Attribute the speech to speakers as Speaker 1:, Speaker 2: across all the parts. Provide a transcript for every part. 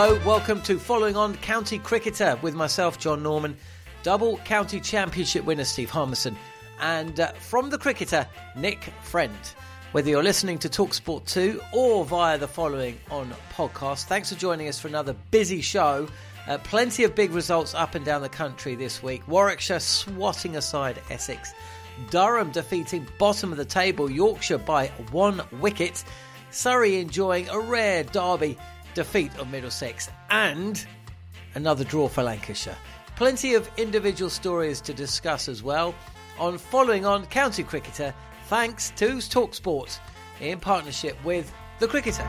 Speaker 1: Hello, welcome to Following On County Cricketer with myself, Jon Norman, double county championship winner Steve Harmison, and uh, from the cricketer, Nick Friend. Whether you're listening to Talksport 2 or via the Following On podcast, thanks for joining us for another busy show. Uh, plenty of big results up and down the country this week. Warwickshire swatting aside Essex. Durham defeating bottom of the table Yorkshire by one wicket. Surrey enjoying a rare derby defeat of Middlesex, and another draw for Lancashire. Plenty of individual stories to discuss as well on following on County Cricketer, thanks to Talksport in partnership with The Cricketer.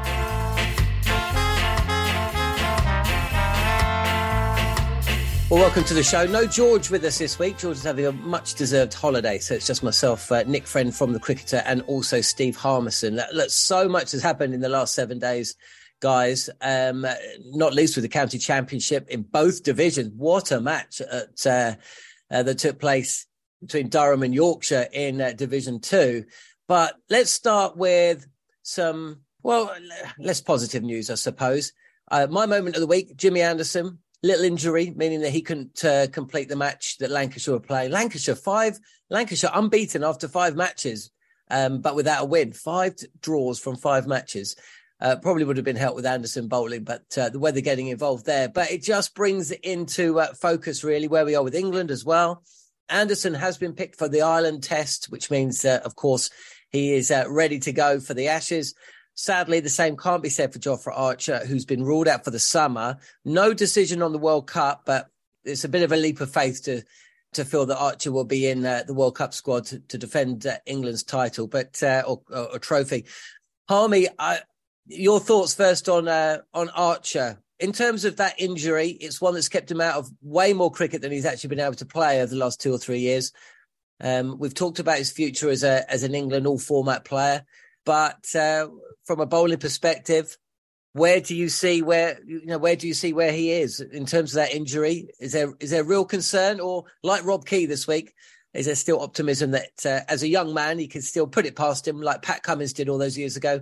Speaker 1: Well, welcome to the show. No George with us this week. George is having a much deserved holiday, so it's just myself, uh, Nick Friend from The Cricketer, and also Steve Harmison. Look, so much has happened in the last seven days guys, um, not least with the county championship in both divisions. What a match at, uh, uh, that took place between Durham and Yorkshire in uh, Division Two. But let's start with some, well, less positive news, I suppose. Uh, my moment of the week: Jimmy Anderson, little injury, meaning that he couldn't uh, complete the match that Lancashire were playing. Lancashire five, Lancashire unbeaten after five matches. Um, but without a win, five draws from five matches. Uh, probably would have been helped with Anderson bowling, but uh, the weather getting involved there. But it just brings into uh, focus really where we are with England as well. Anderson has been picked for the Ireland test, which means, that of course, he is uh, ready to go for the Ashes. Sadly, the same can't be said for Jofra Archer, who's been ruled out for the summer. No decision on the World Cup, but it's a bit of a leap of faith to to feel that Archer will be in uh, the World Cup squad to, to defend uh, England's title, but or, or, or, trophy. Harmy, I, your thoughts first on uh, on Archer. In terms of that injury, it's one that's kept him out of way more cricket than he's actually been able to play over the last two or three years. Um, we've talked about his future as a as an England all format player, but uh, from a bowling perspective, where do you see where you know where do you see where he is in terms of that injury? Is there is there real concern, or like Rob Key this week, is there still optimism that uh, as a young man he can still put it past him like Pat Cummins did all those years ago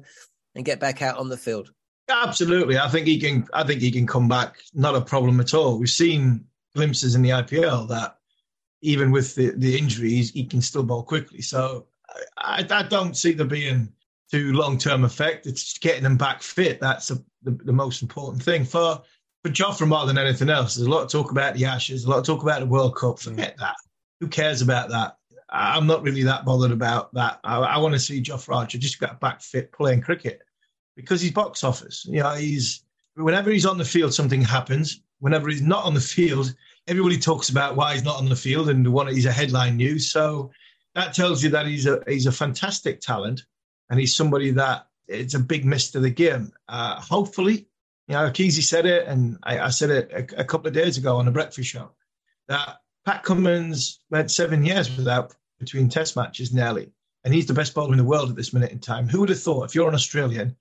Speaker 1: and get back out on the field?
Speaker 2: Absolutely, I think he can. I think he can come back. Not a problem at all. We've seen glimpses in the IPL that even with the, the injuries, he can still bowl quickly. So I, I don't see there being too long term effect. It's getting them back fit. That's a, the, the most important thing for for Jofra more than anything else. There's a lot of talk about the Ashes, a lot of talk about the World Cup. Forget that. Who cares about that? I'm not really that bothered about that. I, I want to see Jofra Archer just get back fit playing cricket because he's box office. You know, he's whenever he's on the field, something happens. Whenever he's not on the field, everybody talks about why he's not on the field and what he's a headline news. So that tells you that he's a he's a fantastic talent and he's somebody that it's a big miss to the game. Uh, hopefully, you know, Kesey said it, and I, I said it a, a, couple of days ago on the breakfast show that Pat Cummins went seven years without between Test matches nearly, and he's the best bowler in the world at this minute in time. Who would have thought if you're an Australian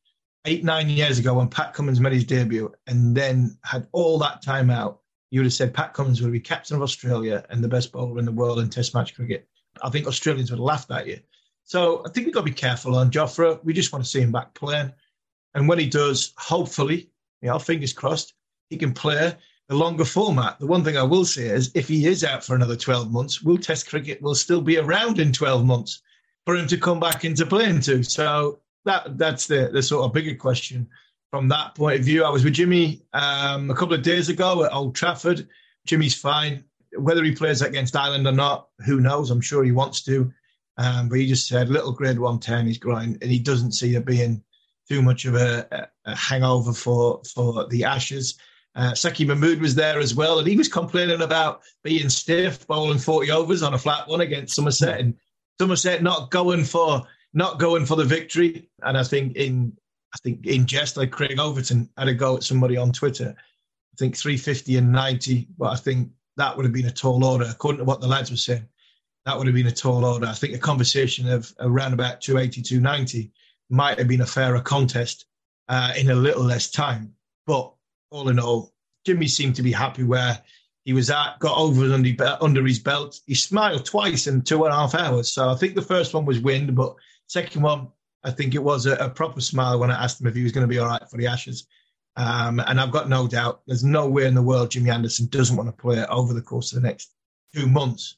Speaker 2: eight, nine years ago when Pat Cummins made his debut and then had all that time out, you would have said Pat Cummins would be captain of Australia and the best bowler in the world in Test match cricket. I think Australians would have laughed at you. So I think we've got to be careful on Jofra. We just want to see him back playing. And when he does, hopefully, you know, fingers crossed, he can play the longer format. The one thing I will say is if he is out for another 12 months, will Test cricket will still be around in 12 months for him to come back into playing to. So that that's the, the sort of bigger question from that point of view. I was with Jimmy um, a couple of days ago at Old Trafford. Jimmy's fine. Whether he plays against Ireland or not, who knows? I'm sure he wants to. Um, but he just said little grade 110 he's growing, and he doesn't see it being too much of a, a hangover for for the Ashes. Uh, Saqib Mahmood was there as well, and he was complaining about being stiff, bowling 40 overs on a flat one against Somerset, and Somerset not going for not going for the victory. And I think in I think in jest, like Craig Overton had a go at somebody on Twitter. I think 350 and 90, but I think that would have been a tall order, according to what the lads were saying. That would have been a tall order. I think a conversation of around about 280, 290 might have been a fairer contest uh, in a little less time. But all in all, Jimmy seemed to be happy where he was at, got over under, under his belt. He smiled twice in two and a half hours. So I think the first one was wind, but second one, I think it was a, a proper smile when I asked him if he was going to be all right for the Ashes. Um, and I've got no doubt there's no way in the world Jimmy Anderson doesn't want to play over the course of the next two months.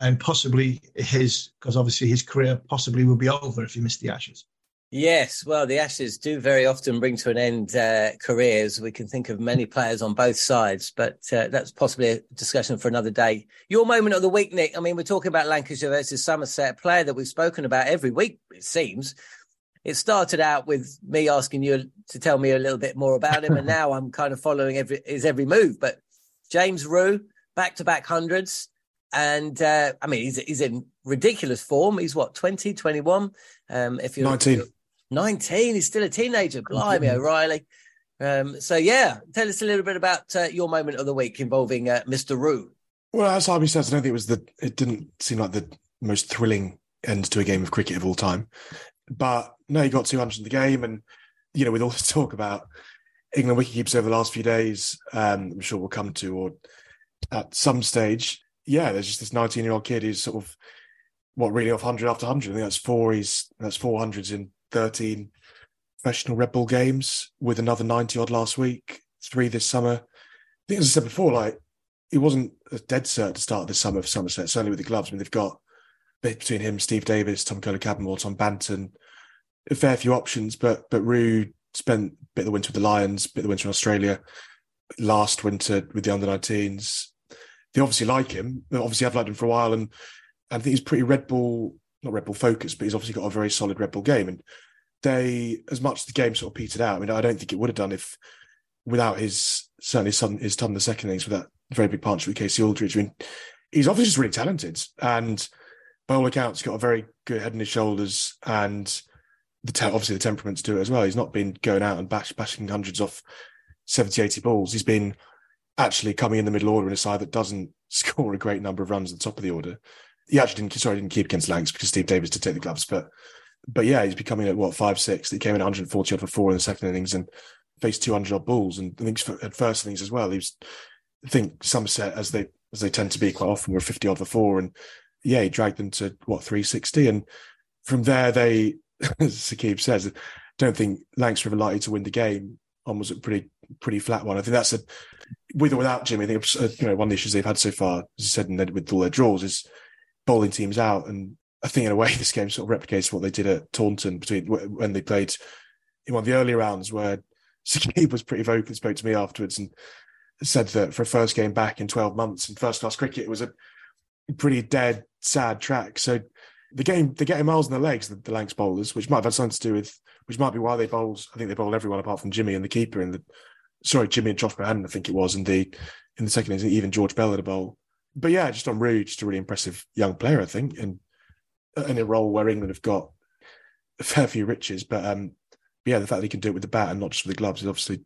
Speaker 2: And possibly his, because obviously his career possibly will be over if he missed the Ashes.
Speaker 1: Yes, well, the Ashes do very often bring to an end uh, careers. We can think of many players on both sides, but uh, that's possibly a discussion for another day. Your moment of the week, Nick. I mean, we're talking about Lancashire versus Somerset, a player that we've spoken about every week, it seems. It started out with me asking you to tell me a little bit more about him, and now I'm kind of following every his every move. But James Rew, back to back hundreds. And uh, I mean, he's, he's in ridiculous form. He's what, 20, 21? Um, if you're
Speaker 3: 19.
Speaker 1: 19. He's still a teenager. Blimey, O'Reilly. Um, so, yeah, tell us a little bit about uh, your moment of the week involving uh, Mr. Rew.
Speaker 3: Well, as Harmy says, I don't think it was the, it didn't seem like the most thrilling end to a game of cricket of all time. But no, he got 200 in the game. And, you know, with all this talk about England wicketkeepers over the last few days, um, I'm sure we'll come to, or at some stage, yeah, there's just this 19 year old kid who's sort of, what, really off 100 after 100. I think that's four, he's, that's 400s in 13 professional red ball games with another 90 odd last week, three this summer. I think, as I said before, like it wasn't a dead cert to start this summer for Somerset, certainly with the gloves. I mean, they've got between him, Steve Davies, Tom Kohler-Cadmore, Tom Banton, a fair few options, but but Rew spent a bit of the winter with the Lions, bit of the winter in Australia, last winter with the under 19s. They obviously like him. They obviously have liked him for a while, and I think he's pretty red ball not red ball focused, but he's obviously got a very solid red ball game. And they, as much as the game sort of petered out, I mean, I don't think it would have done if without his certainly son, his Tom the second innings with that very big punch with Kasey Aldridge. I mean, he's obviously just really talented, and by all accounts, got a very good head on his shoulders, and the te- obviously the temperaments to do it as well. He's not been going out and bash, bashing hundreds off 70, 80 balls. He's been actually coming in the middle order in a side that doesn't score a great number of runs at the top of the order he actually didn't sorry didn't keep against Lancs because Steve Davies did take the gloves, but but yeah, he's becoming at what five six. He came in 140 odd for four in the second innings and faced 200 odd balls, and I think at first innings as well. He was, I think Somerset as they as they tend to be quite often were 50 odd for four, and yeah, he dragged them to what 360, and from there they, as Saqib says, don't think Lancs were likely to win the game. On was a pretty pretty flat one. I think that's a with or without Jimmy. I think uh, you know one of the issues they've had so far, as you said, and with all their draws is bowling teams out. And I think in a way, this game sort of replicates what they did at Taunton between when they played in one of the earlier rounds, where Saqib was pretty vocal, spoke to me afterwards, and said that for a first game back in 12 months in first class cricket, it was a pretty dead, sad track. So the game, they're getting miles in their legs, the, the bowlers, which might have had something to do with, which might be why they bowled. I think they bowled everyone apart from Jimmy and the keeper and the, sorry, Jimmy and Josh Bohannon, I think it was in the in the second innings. Even George Bell had a bowl but yeah, just on Rew, just a really impressive young player, I think, and in a role where England have got a fair few riches. But um, yeah, the fact that he can do it with the bat and not just with the gloves is obviously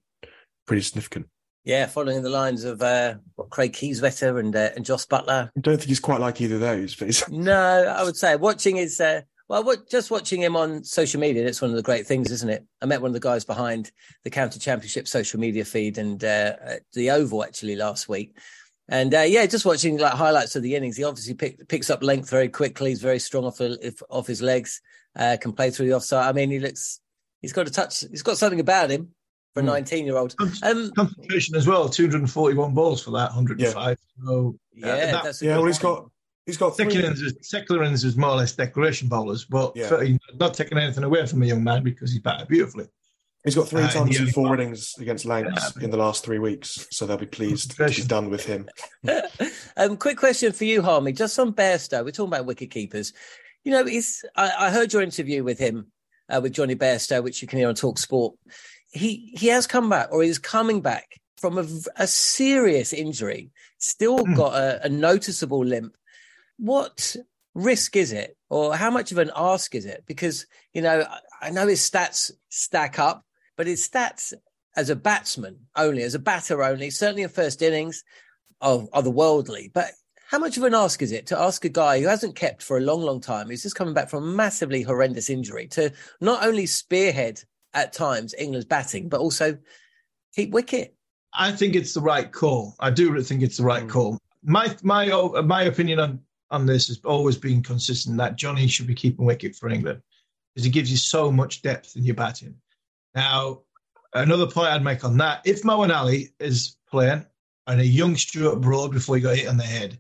Speaker 3: pretty significant.
Speaker 1: Yeah, following the lines of uh, what Craig Kieswetter and uh, and Jos Buttler.
Speaker 3: I don't think he's quite like either of those, but he's...
Speaker 1: no, I would say watching his uh, well, what, just watching him on social media. That's one of the great things, isn't it? I met one of the guys behind the County Championship social media feed and uh, the Oval actually last week, and uh, yeah, just watching like highlights of the innings, he obviously pick, picks up length very quickly. He's very strong off off his legs. Uh, can play through the offside. I mean, he looks he's got a touch. He's got something about him for a
Speaker 3: Mm.
Speaker 1: 19 year old. Um,
Speaker 2: Concentration as well, 241 balls for that, 105. So, uh,
Speaker 1: yeah,
Speaker 2: that-
Speaker 1: that's a
Speaker 3: Yeah,
Speaker 1: good
Speaker 3: well, he's
Speaker 1: point.
Speaker 3: got he's got three,
Speaker 2: Secularins is, Secularins is more or less declaration bowlers, but
Speaker 3: Yeah.
Speaker 2: for- he's not taking anything away from the young man because he's batted beautifully.
Speaker 3: He's got three
Speaker 2: Uh,
Speaker 3: tons and four innings against Lancs in the last three weeks, so they'll be pleased to be done with him.
Speaker 1: um, quick question for you, Harmy. Just on Bairstow, we're talking about wicket keepers. You know, he's, I, I heard your interview with him, uh, with Jonny Bairstow, which you can hear on Talk Sport. He he has come back, or he's coming back from a serious injury. Still
Speaker 2: Hmm.
Speaker 1: got a, a noticeable limp. What risk is it, or how much of an ask is it? Because you know, I, I know his stats stack up, but his stats as a batsman only, as a batter only, certainly in first innings, are otherworldly. But how much of an ask is it to ask a guy who hasn't kept for a long, long time, who's just coming back from a massively horrendous injury, to not only spearhead at times England's batting, but also keep wicket?
Speaker 2: I think it's the right call. I do think it's the right
Speaker 3: Mm.
Speaker 2: call. My my my opinion on on this has always been consistent that Jonny should be keeping wicket for England because he gives you so much depth in your batting. Now, another point I'd make on that: if Moeen Ali is playing and a young Stuart Broad before he got hit on the head,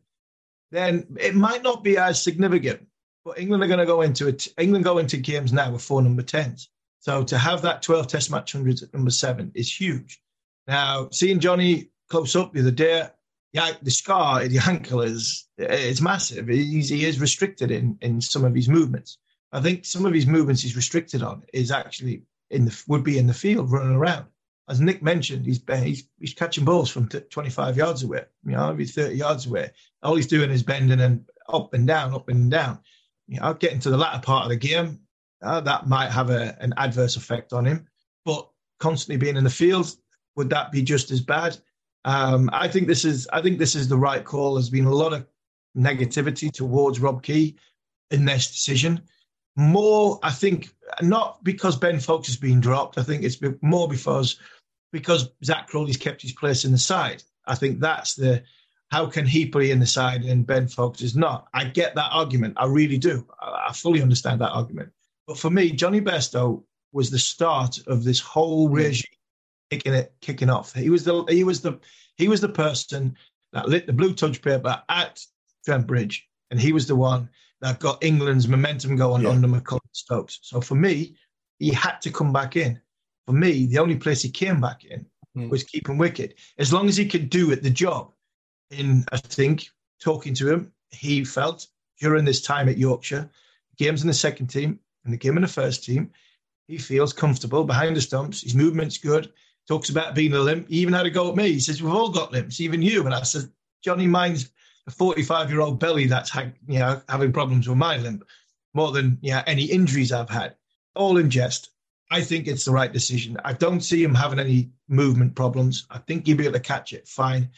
Speaker 2: then it might not be as significant. But England are going to go into it. England go into games now with four number tens. So to have that 12 Test match hundreds at number seven is huge. Now, seeing Jonny close up the other day, yeah, the scar in the ankle is it's massive. He's, he is restricted in in some of his movements. I think some of his movements he's restricted on is actually in the would be in the field running around. As Nick mentioned, he's he's, he's catching balls from t- 25 yards away, you know, maybe 30 yards away. All he's doing is bending and up and down, up and down. You know, getting to the latter part of the game, uh, that might have a, an adverse effect on him. But constantly being in the field, would that be just as bad? Um, I think this is I think this is the right call. There's been a lot of negativity towards Rob Key in this decision. More, I think, not because Ben Foakes has been dropped. I think it's more because because Zak Crawley's kept his place in the side. I think that's the how can he play in the side and Ben Foakes is not. I get that argument. I really do. I, I fully understand that argument. But for me, Jonny Bairstow was the start of this whole mm. regime kicking it kicking off. He was the he was the he was the person that lit the blue touch paper at Trent Bridge, and he was the one that got England's momentum going
Speaker 3: Yeah.
Speaker 2: under McCullum Stokes. So for me, he had to come back in. For me, the only place he came back in
Speaker 3: Mm.
Speaker 2: was keeping wicket. As long as he could do it, the job. In I think talking to him, he felt during this time at Yorkshire, games in the second team and the game in the first team, he feels comfortable behind the stumps. His movement's good. Talks about being a limp. He even had a go at me. He says, We've all got limps, even you. And I said, Jonny minds a 45 year old belly that's had, you know, having problems with my limp more than yeah, any injuries I've had. All in jest. I think it's the right decision. I don't see him having any movement problems. I think he'll be able to catch it fine.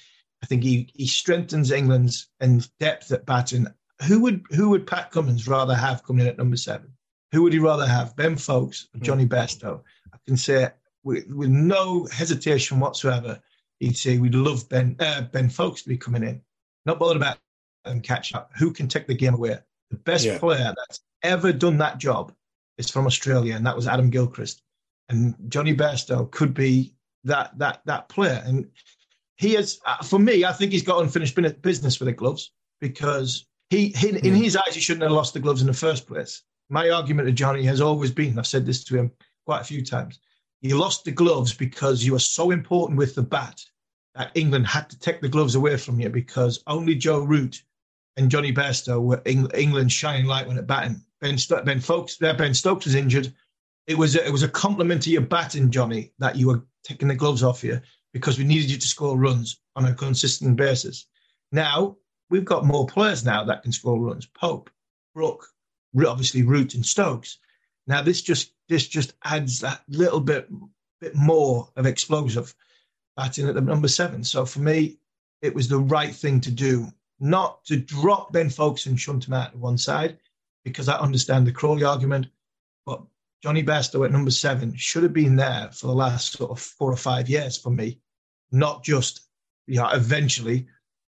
Speaker 2: I think he, he strengthens England's and depth at batting. Who would who would Pat Cummins rather have coming in at number seven? Who would he rather have, Ben Foakes or Jonny Bairstow? I can say with, with no hesitation whatsoever, he'd say we'd love Ben uh, Ben Foakes to be coming in. Not bothered about them catch up. Who can take the game away? The best
Speaker 3: Yeah.
Speaker 2: player that's ever done that job is from Australia, and that was Adam Gilchrist. And Jonny Bairstow could be that that that player. And he has, uh, for me, I think he's got unfinished business with the gloves because he, he in
Speaker 3: Hmm.
Speaker 2: his eyes, he shouldn't have lost the gloves in the first place. My argument to Jonny has always been, I've said this to him quite a few times, you lost the gloves because you were so important with the bat that England had to take the gloves away from you because only Joe Root and Jonny Bairstow were Eng- England's shining light when it batting. Ben, Sto- ben Foakes, uh, Ben Stokes was injured. It was a, it was a compliment to your batting, Jonny, that you were taking the gloves off you because we needed you to score runs on a consistent basis. Now we've got more players now that can score runs. Pope, Brook, obviously Root and Stokes. Now this just this just adds that little bit bit more of explosive batting at the number seven. So for me, it was the right thing to do, not to drop Ben Foakes and shunt him out to one side, because I understand the Crawley argument, but Jonny Bairstow at number seven should have been there for the last sort of four or five years for me, not just you know eventually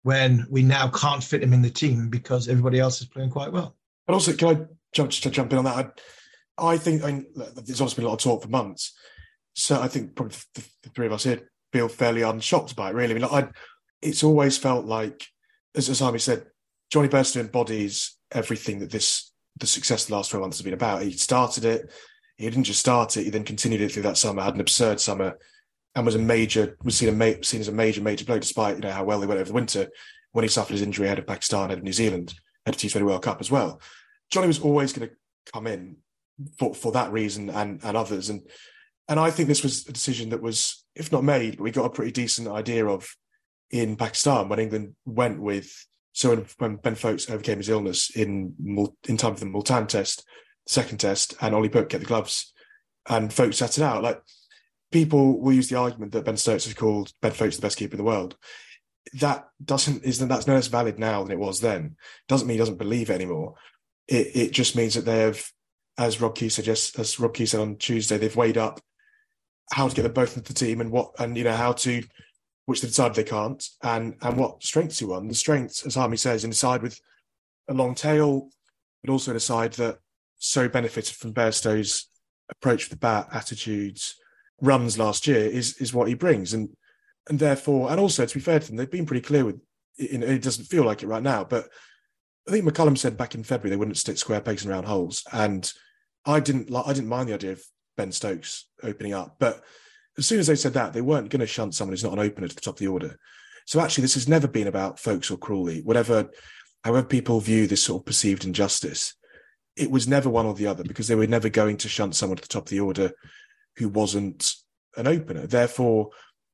Speaker 2: when we now can't fit him in the team because everybody else is playing quite well.
Speaker 3: But also, can I jump, to jump in on that? I, I think I mean, there's obviously been a lot of talk for months. So I think probably the, the three of us here feel fairly unshocked by it. Really, I mean, I, it's always felt like, as, as Harmy said, Jonny Bairstow embodies everything that this the success of the last 12 months has been about. He started it, he didn't just start it, he then continued it through that summer, had an absurd summer, and was a major was seen, a ma- seen as a major, major player, despite you know how well they went over the winter when he suffered his injury ahead of Pakistan, ahead of New Zealand, ahead of T20 World Cup as well. Jonny was always going to come in for, for that reason and, and others. And and I think this was a decision that was, if not made, we got a pretty decent idea of in Pakistan when England went with so when, when Ben Foakes overcame his illness in in time for the Multan test, the second test, and Ollie Pope kept the gloves, and Foakes sat it out. Like people will use the argument that Ben Stokes has called Ben Foakes the best keeper in the world. That doesn't is that's no less valid now than it was then. Doesn't mean he doesn't believe it anymore. It it just means that they have, as Rob Key suggests, as Rob Key said on Tuesday, they've weighed up how to get them both into the team and what and you know how to which they decided they can't and and what strengths you want. The strengths, as Harmy says, in a side with a long tail, but also in a side that so benefited from Bairstow's approach with the bat, attitudes, runs last year is is what he brings. And and therefore, and also to be fair to them, they've been pretty clear with it, it doesn't feel like it right now, but I think McCullum said back in February they wouldn't stick square pegs in round holes. And I didn't like I didn't mind the idea of Ben Stokes opening up. But as soon as they said that, they weren't going to shunt someone who's not an opener to the top of the order. So actually, this has never been about Foakes or Crawley. Whatever, however people view this sort of perceived injustice, it was never one or the other because they were never going to shunt someone to the top of the order who wasn't an opener. Therefore,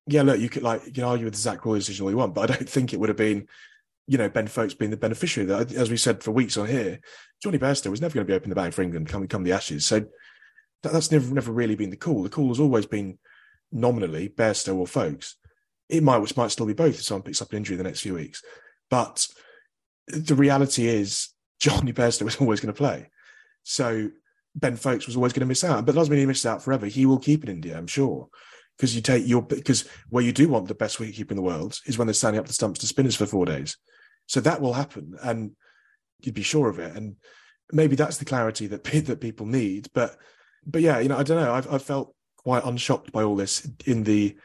Speaker 3: yeah, look, you could like you can argue with the Zak Crawley decision all you want, but I don't think it would have been, you know, Ben Foakes being the beneficiary that. As we said for weeks on here, Jonny Bairstow was never going to be opening the bag for England come come the Ashes. So that's never never really been the call. The call has always been nominally Bairstow or Foakes. It might which might still be both if someone picks up an injury in the next few weeks. But the reality is Jonny Bairstow was always going to play. So Ben Foakes was always going to miss out. But doesn't mean he misses out forever. He will keep in India, I'm sure. Because you take your because where you do want the best wicketkeeper in the world is when they're standing up the stumps to spinners for four days. So that will happen, and you'd be sure of it. And maybe that's the clarity that that people need. But but yeah, you know, I don't know. I've, I've felt quite unshocked by all this in the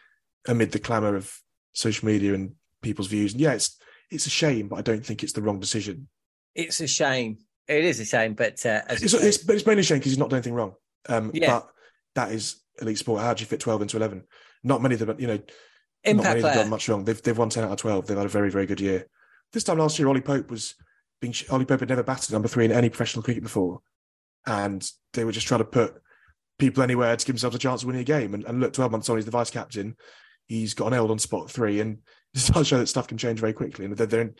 Speaker 3: amid the clamour of social media and people's views. And yeah, it's it's a shame, but I don't think it's the wrong decision.
Speaker 1: It's a shame. It is a shame, but uh,
Speaker 3: it's, it's, but it's mainly a shame because he's not doing anything wrong. Um, yeah. But that is elite sport. How do you fit twelve into eleven? Not many of them, you know, Impact not many of them done much wrong. They've they've won ten out of twelve. They've had a very very good year. This time last year, Ollie Pope was being Ollie Pope had never batted number three in any professional cricket before, and they were just trying to put people anywhere to give themselves a chance of winning a game. And, and look, 12 months on, he's the vice captain. He's got eld on spot three, and it does show that stuff can change very quickly. And they're, they're in,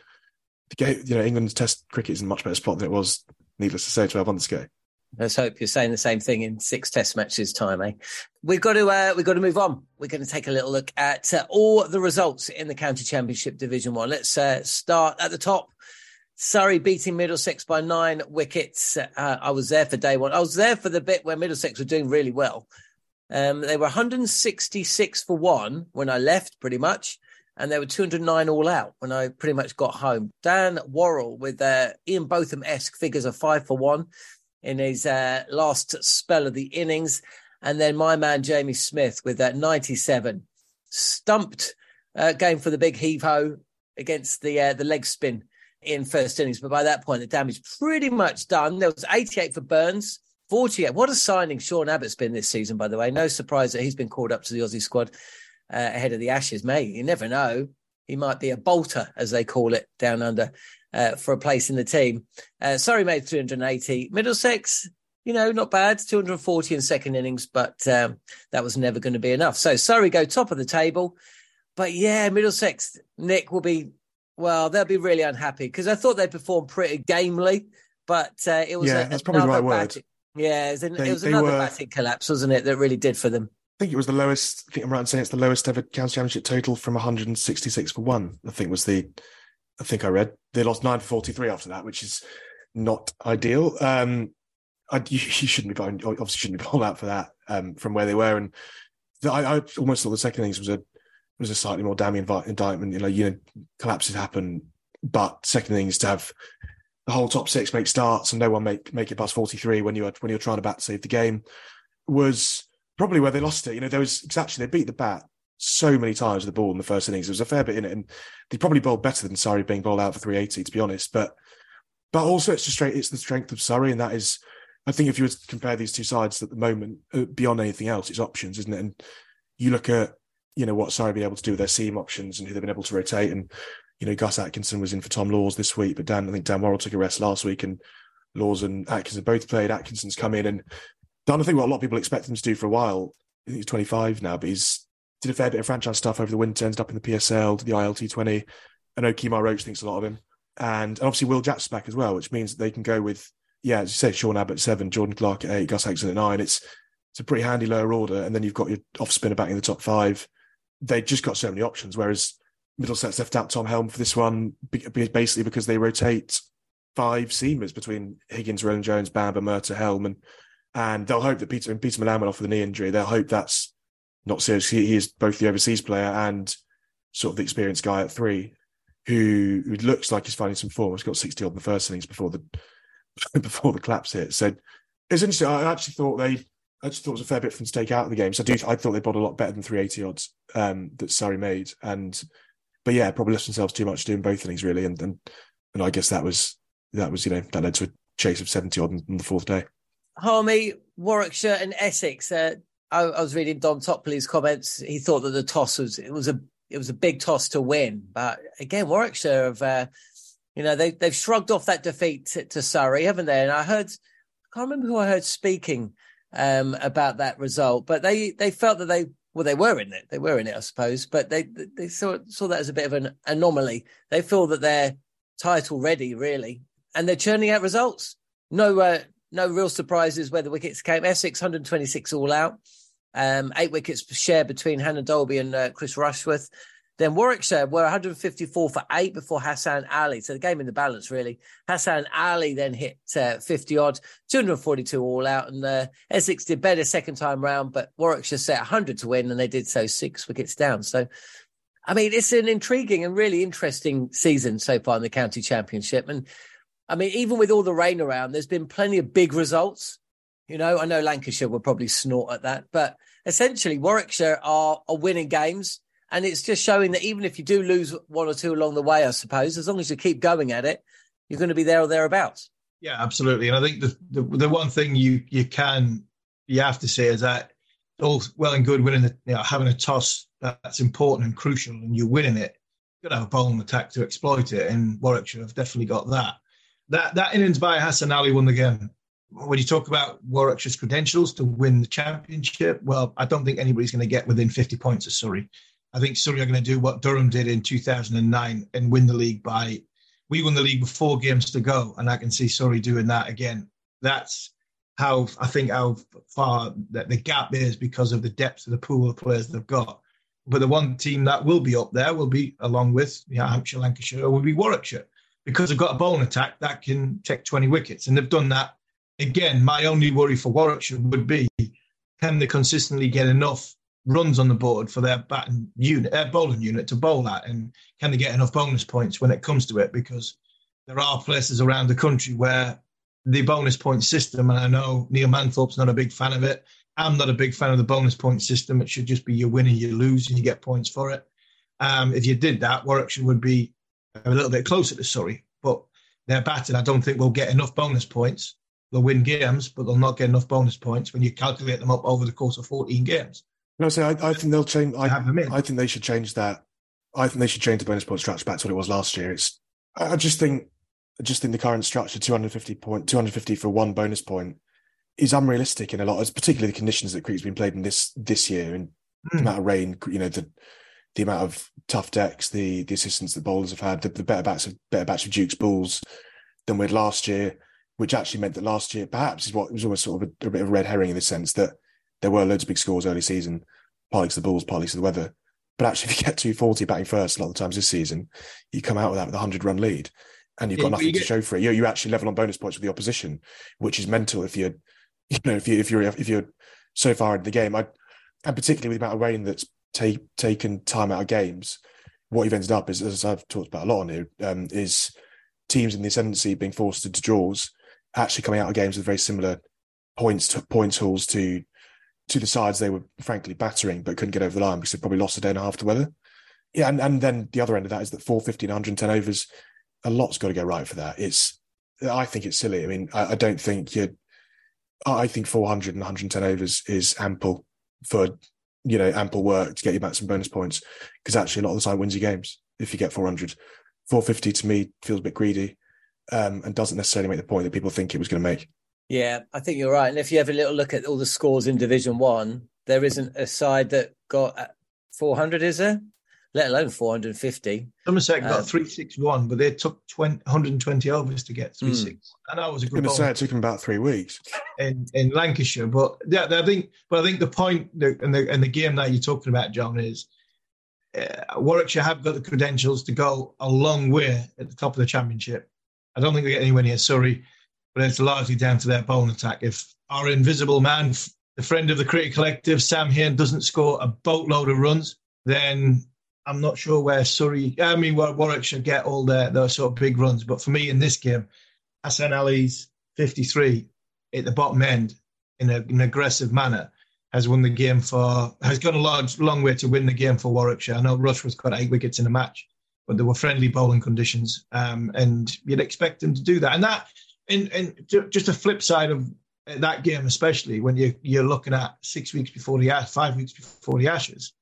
Speaker 3: the game, you know, England's Test cricket is in a much better spot than it was, needless to say, 12 months ago.
Speaker 1: Let's hope you're saying the same thing in six Test matches time, eh? We've got to uh, we've got to move on. We're going to take a little look at uh, all the results in the County Championship Division One. Let's uh, start at the top Surrey beating Middlesex by nine wickets. Uh, I was there for day one. I was there for the bit where Middlesex were doing really well. Um, they were 166 for one when I left, pretty much, and they were 209 all out when I pretty much got home. Dan Worrall with uh, Ian Botham esque figures of five for one in his uh, last spell of the innings. And then my man Jamie Smith with that 97 stumped uh, game for the big heave ho against the uh, the leg spin in first innings, but by that point, the damage pretty much done. There was 88 for Burns, 48. What a signing Sean Abbott's been this season, by the way. No surprise that he's been called up to the Aussie squad uh, ahead of the Ashes. Mate, you never know. He might be a bolter, as they call it down under, uh, for a place in the team. Uh, Surrey made 380. Middlesex, you know, not bad, 240 in second innings, but um, that was never going to be enough. So Surrey go top of the table. But yeah, Middlesex, Nick will be well, they'll be really unhappy because I thought they performed pretty gamely, but uh, it was
Speaker 3: yeah, a, that's probably the right word.
Speaker 1: yeah, it was, an, they, it was another were, batting collapse, wasn't it? That really did for them.
Speaker 3: I think it was the lowest. I think I'm right in saying it's the lowest ever county championship total from 166 for one. I think was the. I think I read they lost nine for 43 after that, which is not ideal. Um, I, you, you, shouldn't be obviously shouldn't be bowled out for that um, from where they were, and the, I, I, almost thought the second innings was a was a slightly more damning indictment. You know, you know, collapses happen, but second thing is to have the whole top six make starts and no one make make it past 43 when you're when you're trying to bat save the game was probably where they lost it. You know, there was exactly they beat the bat so many times with the ball in the first innings. There was a fair bit in it, and they probably bowled better than Surrey being bowled out for 380, to be honest. But but also it's just straight it's the strength of Surrey, and that is I think if you were to compare these two sides at the moment, uh, beyond anything else, it's options, isn't it? And you look at you know what Surrey been able to do with their seam options and who they've been able to rotate and you know, Gus Atkinson was in for Tom Lawes this week, but Dan, I think Dan Worrall took a rest last week, and Lawes and Atkinson both played. Atkinson's come in and done I think what a lot of people expect him to do for a while. He's 25 now, but he's did a fair bit of franchise stuff over the winter, ended up in the PSL, to the ILT20. I know Kemar Roach thinks a lot of him. And, and obviously Will Jack's back as well, which means they can go with, yeah, as you say, Sean Abbott seven, Jordan Clark at eight, Gus Atkinson at nine. It's it's a pretty handy lower order. And then you've got your off spinner back in the top five. They just got so many options. Whereas Middlesex left out Tom Helm for this one, basically because they rotate five seamers between Higgins, Roland Jones, Bamber, Murtagh, Helm, and, and they'll hope that Peter and Peter Malan went off with a knee injury. They'll hope that's not serious. He, he, is both the overseas player and sort of the experienced guy at three, who, who looks like he's finding some form. He's got sixty odd in the first innings before the before the claps hit. So it's interesting. I actually thought they. I just thought it was a fair bit from stake out of the game. So I do. I thought they bought a lot better than 380 odds um, that Surrey made, and but yeah, probably left themselves too much doing both things really, and and and I guess that was that was you know that led to a chase of seventy odd on the fourth day.
Speaker 1: Harmy, Warwickshire, and Essex. Uh, I, I, was reading Dom Topley's comments. He thought that the toss was it was a it was a big toss to win, but again, Warwickshire have uh, you know they they've shrugged off that defeat to, to, Surrey, haven't they? And I heard I can't remember who I heard speaking um, about that result, but they they felt that they well, they were in it. They were in it, I suppose, but they they saw saw that as a bit of an anomaly. They feel that they're title ready, really, and they're churning out results. No, uh, no real surprises where the wickets came. Essex 126 all out, um, eight wickets share between Hannon-Dalby and uh, Chris Rushworth. Then Warwickshire were 154 for eight before Hassan Ali. So the game in the balance, really. Hassan Ali then hit uh, 50 odd, 242 all out. And uh, Essex did better second time round, but Warwickshire set 100 to win and they did so six wickets down. So, I mean, it's an intriguing and really interesting season so far in the county championship. And I mean, even with all the rain around, there's been plenty of big results. You know, I know Lancashire will probably snort at that, but essentially Warwickshire are, are winning games and it's just showing that even if you do lose one or two along the way, I suppose, as long as you keep going at it, you're going to be there or thereabouts.
Speaker 2: Yeah, absolutely. And I think the, the, the one thing you you can you have to say is that all well and good winning the you know, having a toss that's important and crucial, and you're winning it. You've got to have a bowling attack to exploit it, and Warwickshire have definitely got that. That that innings by Hassan Ali won the game. When you talk about Warwickshire's credentials to win the championship, well, I don't think anybody's going to get within 50 points of Surrey. I think Surrey are going to do what Durham did in 2009 and win the league by. We won the league with four games to go, and I can see Surrey doing that again. That's how I think how far that the gap is because of the depth of the pool of players they've got. But the one team that will be up there will be, along with you know, Hampshire, Lancashire, or will be Warwickshire because they've got a bowling attack that can take 20 wickets, and they've done that. Again, my only worry for Warwickshire would be can they consistently get enough runs on the board for their batting unit, their bowling unit to bowl at, and can they get enough bonus points when it comes to it? Because there are places around the country where the bonus point system, and I know Neil Manthorp's not a big fan of it. I'm not a big fan of the bonus point system. It should just be you win and you lose and you get points for it. Um, if you did that, Warwickshire would be a little bit closer to Surrey, but their batting, I don't think—we'll get enough bonus points. They'll win games, but they'll not get enough bonus points when you calculate them up over the course of 14 games.
Speaker 3: No, so I, I think they'll change. I, I think they should change that. I think they should change the bonus point structure back to what it was last year. It's. I just think, I just think the current structure, two hundred fifty point, two hundred fifty for one bonus point, is unrealistic in a lot. Of, particularly the conditions that cricket's been played in this this year, and mm. the hmm. amount of rain. You know the the amount of tough decks, the the assistance that bowlers have had, the, the better bats of better batch of Duke's balls than we had last year, which actually meant that last year perhaps is what was almost sort of a, a bit of a red herring in the sense that there were loads of big scores early season, partly to the Bulls, partly to the weather. But actually, if you get 240 batting first a lot of the times this season, you come out with that with a 100 run lead and you've got yeah, nothing you get... to show for it. You, you actually level on bonus points with the opposition, which is mental if you're, you know, if, you, if you're, if you're so far in the game. I, and particularly with the amount of rain that's take, taken time out of games, what you've ended up is, as I've talked about a lot on here, um, is teams in the ascendancy being forced into draws, actually coming out of games with very similar points to points hauls to to the sides they were frankly battering but couldn't get over the line because they probably lost a day and a half to weather. Yeah, and, and then the other end of that is that 450 and 110 overs, a lot's got to go right for that. It's I think it's silly. I mean, I, I don't think you I think 400 and 110 overs is ample for you know ample work to get you back some bonus points because actually a lot of the time wins your games if you get 400. 450 to me feels a bit greedy um, and doesn't necessarily make the point that people think it was going to make.
Speaker 1: Yeah, I think you're right. And if you have a little look at all the scores in Division One, there isn't a side that got 400, is there? Let alone 450.
Speaker 2: Somerset got uh, 361, but they took 20, 120 overs to get 3 mm. And that was a good.
Speaker 3: I was say it took them about three weeks
Speaker 2: in, in Lancashire. But yeah, I think, but I think the point and the and the game that you're talking about, John, is uh, Warwickshire have got the credentials to go a long way at the top of the championship. I don't think they get anywhere near Surrey, but it's largely down to their bowling attack. If our invisible man, the friend of the cricket collective, Sam Hain, doesn't score a boatload of runs, then I'm not sure where Surrey, I mean, where Warwickshire get all their those sort of big runs. But for me in this game, Hassan Ali's 53 at the bottom end in a, an aggressive manner has won the game for has gone a large long way to win the game for Warwickshire. I know Rushworth got eight wickets in a match, but there were friendly bowling conditions, um, and you'd expect them to do that. And that, and and just a flip side of that game, especially when you you're looking at six weeks before the five weeks before the Ashes,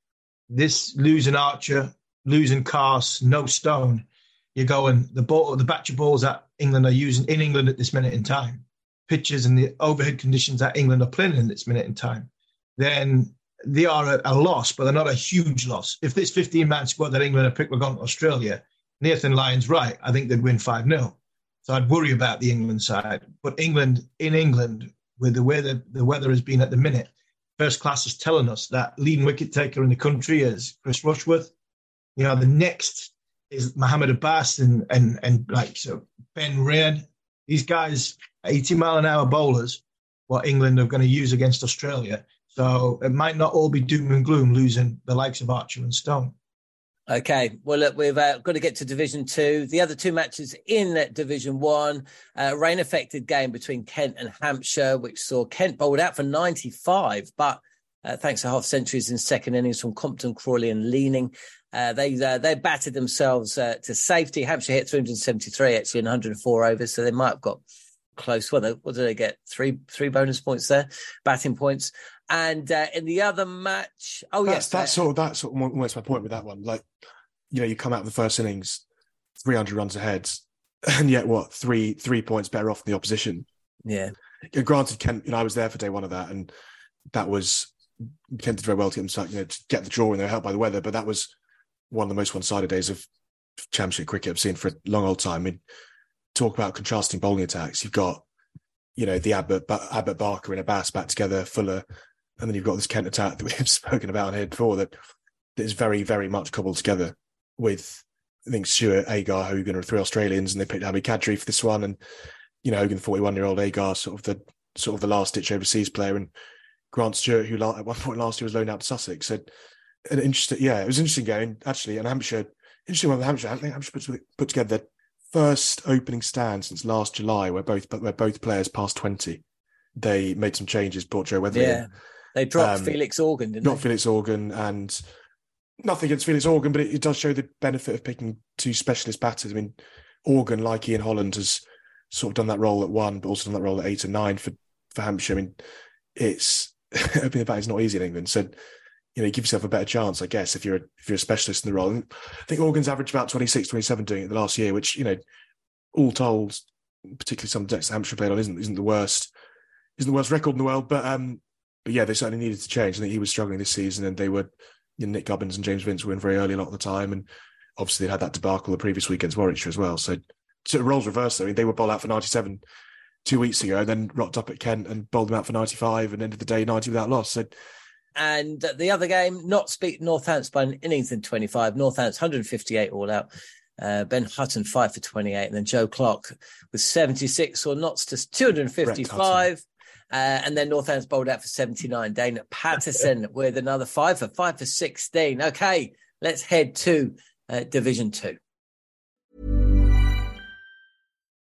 Speaker 2: this losing Archer, losing Carse, no Stone, you're going the ball, the batch of balls that England are using in England at this minute in time, pitches and the overhead conditions that England are playing in this minute in time then they are a, a, loss, but they're not a huge loss. If this 15 man squad that England have picked were gone to Australia, Nathan Lyon's right. I think they'd win 5 0. So I'd worry about the England side. But England, in England, with the way the, the weather has been at the minute, first class is telling us that leading wicket taker in the country is Chris Rushworth. You know, the next is Mohamed Abbas and, and, and like so Ben Raine. These guys, 80 mile an hour bowlers, what England are going to use against Australia so it might not all be doom and gloom losing the likes of Archer and Stone.
Speaker 1: Okay, well, look, we've uh, got to get to Division Two. The other two matches in Division One, uh, rain affected game between Kent and Hampshire, which saw Kent bowled out for 95, but uh, thanks to half centuries in second innings from Compton, Crawley, and Leaning, uh, they uh, they batted themselves uh, to safety. Hampshire hit 373 actually in 104 overs, so they might have got close. Well, what did they get? Three three bonus points there, batting points. And uh, in the other match, oh
Speaker 3: that's,
Speaker 1: yes,
Speaker 3: that's sort of that's sort of almost my point with that one. Like, you know, you come out of the first innings, three hundred runs ahead, and yet what three three points better off than the opposition.
Speaker 1: Yeah.
Speaker 3: Granted, Kent, you know, I was there for day one of that, and that was Kent did very well to get them, you know, to get the draw, and they were helped by the weather. But that was one of the most one-sided days of Championship cricket I've seen for a long old time. I mean, talk about contrasting bowling attacks. You've got, you know, the Abbott, Abbott Barker and Abbas back together, Fuller and then you've got this Kent attack that we've spoken about here before that, that is very, very much cobbled together with, I think, Stewart, Agar, Hogan are three Australians, and they picked Hamid Qadri for this one. And, you know, Hogan, 41 year old Agar, sort of the sort of the last ditch overseas player. And Grant Stewart, who at one point last year was loaned out to Sussex. So, an interesting, yeah, it was interesting game, actually. And Hampshire, interesting one with Hampshire. I think Hampshire put, put together the first opening stand since last July where both where both players passed 20. They made some changes, brought Joe Weatherley yeah. in
Speaker 1: they dropped um, Felix Organ, didn't
Speaker 3: not
Speaker 1: they?
Speaker 3: Felix Organ, and nothing against Felix Organ, but it, it, does show the benefit of picking two specialist batters. I mean, Organ, like Ian Holland, has sort of done that role at one, but also done that role at eight and nine for, for Hampshire. I mean, it's opening the bat is not easy in England. So, you know, you give yourself a better chance, I guess, if you're a, if you're a specialist in the role. And I think Organ's averaged about 26, 27 doing it the last year, which, you know, all told, particularly some decks Hampshire played on, isn't isn't the worst isn't the worst record in the world. But um, but yeah, they certainly needed to change. I think he was struggling this season, and they were you know, Nick Gubbins and James Vince were in very early a lot of the time, and obviously they had that debacle the previous week against Warwickshire as well. So, so roles reversed. I mean, they were bowled out for ninety seven two weeks ago, then rocked up at Kent and bowled them out for ninety five, and ended the day ninety without loss. So.
Speaker 1: And the other game, not speak Northants by an innings in 25. Northants 158 all out. Uh, ben Hutton five for 28, and then Joe Clarke with 76 or Notts to 255. Uh, and then Northants bowled out for 79. Dane Paterson with another five for five for 16. Okay, let's head to uh, Division Two.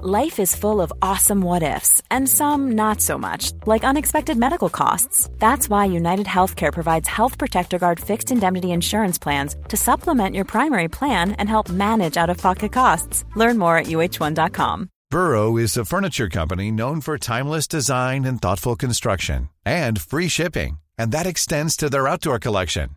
Speaker 4: Life is full of awesome what ifs, and some not so much, like unexpected medical costs. That's why United Healthcare provides Health Protector Guard fixed indemnity insurance plans to supplement your primary plan and help manage out of pocket costs. Learn more at uh1.com.
Speaker 5: Burrow is a furniture company known for timeless design and thoughtful construction, and free shipping, and that extends to their outdoor collection.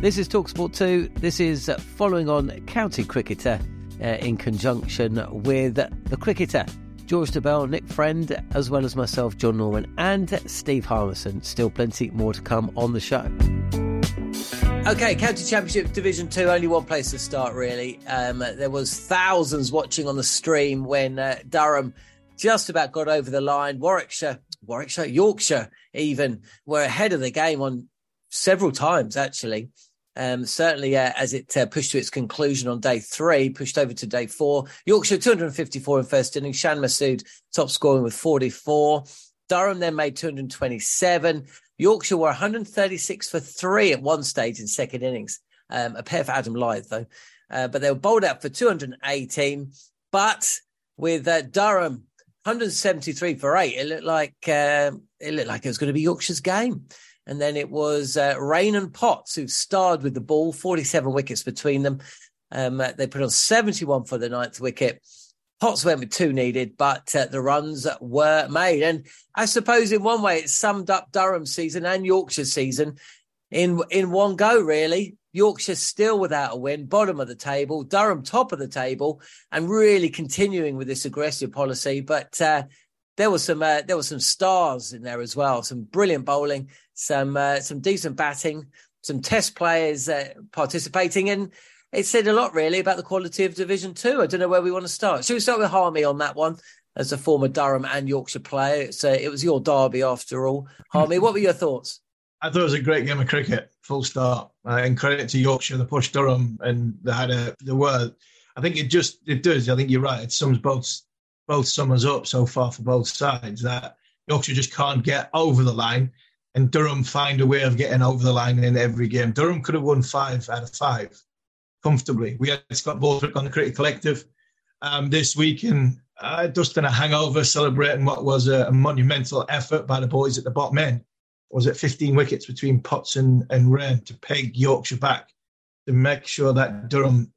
Speaker 1: This is Talksport 2. This is following on County Cricketer uh, in conjunction with the cricketer George Dobell, Nick Friend, as well as myself, Jon Norman, and Steve Harmison. Still plenty more to come on the show. Okay, County Championship Division Two. Only one place to start, really. Um, there was thousands watching on the stream when uh, Durham just about got over the line. Warwickshire, Warwickshire, Yorkshire, even were ahead of the game on several times actually. Um, certainly, uh, as it uh, pushed to its conclusion on day three, pushed over to day four. Yorkshire 254 in first innings. Shan Masood top scoring with 44. Durham then made 227. Yorkshire were 136 for three at one stage in second innings. Um, a pair for Adam Lyth, though. Uh, but they were bowled out for 218. But with uh, Durham 173 for eight, it looked like uh, it looked like it was going to be Yorkshire's game. And then it was uh, Raine and Potts who starred with the ball, 47 wickets between them. Um, they put on 71 for the ninth wicket. Potts went with two needed, but uh, the runs were made. And I suppose in one way it summed up Durham's season and Yorkshire's season in in one go, really. Yorkshire still without a win, bottom of the table, Durham top of the table, and really continuing with this aggressive policy. But uh, there was some uh, there were some stars in there as well, some brilliant bowling, some uh, some decent batting, some test players uh, participating, and it said a lot really about the quality of Division Two. I don't know where we want to start. Should we start with Harmy on that one? As a former Durham and Yorkshire player, it's, uh, it was your derby after all. Harmy, what were your thoughts?
Speaker 2: I thought it was a great game of cricket, full start. Uh, and credit to Yorkshire, they pushed Durham, and they had a the word. I think it just it does. I think you're right. It sums both both summers up so far for both sides that Yorkshire just can't get over the line and Durham find a way of getting over the line in every game. Durham could have won five out of five comfortably. We had Scott Borthwick on the Cricket Collective um, this week and uh, just in a hangover celebrating what was a, a, monumental effort by the boys at the bottom end. Was it 15 wickets between Potts and, and Raine to peg Yorkshire back to make sure that Durham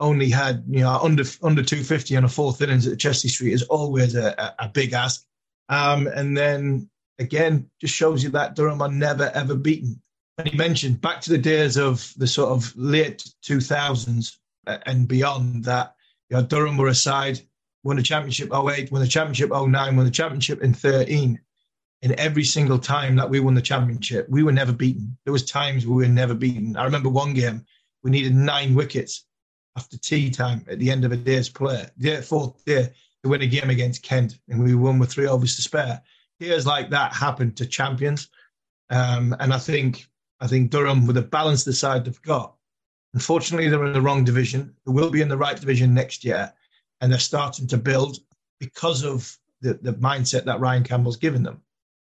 Speaker 2: only had you know under under 250 on a fourth innings at Chester-le-Street is always a, a, a big ask. Um, and then again, just shows you that Durham are never ever beaten. And he mentioned back to the days of the sort of late 2000s and beyond that, you know, Durham were a side, won the championship 08, won the championship 09, won the championship in 13. And every single time that we won the championship, we were never beaten. There was times we were never beaten. I remember one game, we needed nine wickets after tea time at the end of a day's play, the fourth day, to win a game against Kent. And we won with three overs to spare years like that happen to champions. Um, and I think I think Durham, with the balance the side they've got, unfortunately they're in the wrong division. They will be in the right division next year, and they're starting to build because of the, the mindset that Ryan Campbell's given them.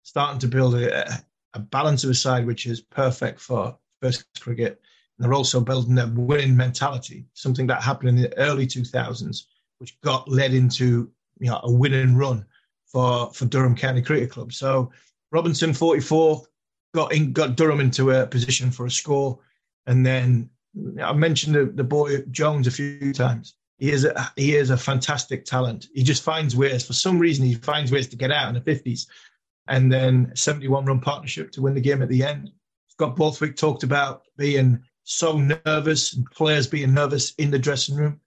Speaker 2: Starting to build a, a balance of a side which is perfect for first cricket. And they're also building a winning mentality, something that happened in the early 2000s, which got led into you know, a winning run for for Durham County Cricket Club. So Robinson, 44, got in, got Durham into a position for a score, and then I mentioned the, the boy Jones a few times. He is a, he is a fantastic talent. He just finds ways. For some reason, he finds ways to get out in the fifties, and then seventy-one run partnership to win the game at the end. Scott Borthwick talked about being so nervous and players being nervous in the dressing room.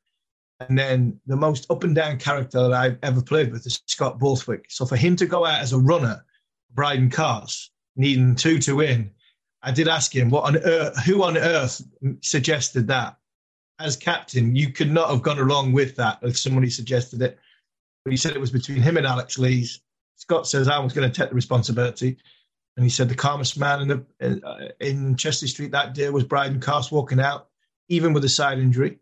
Speaker 2: And then the most up and down character that I've ever played with is Scott Borthwick. So for him to go out as a runner, Brydon Carse, needing two to win, I did ask him what on earth, who on earth suggested that. As captain, you could not have gone along with that if somebody suggested it. But he said it was between him and Alex Lees. Scott says I was going to take the responsibility. And he said the calmest man in, the, uh, in Chester-le-Street that day was Brydon Carse walking out, even with a side injury.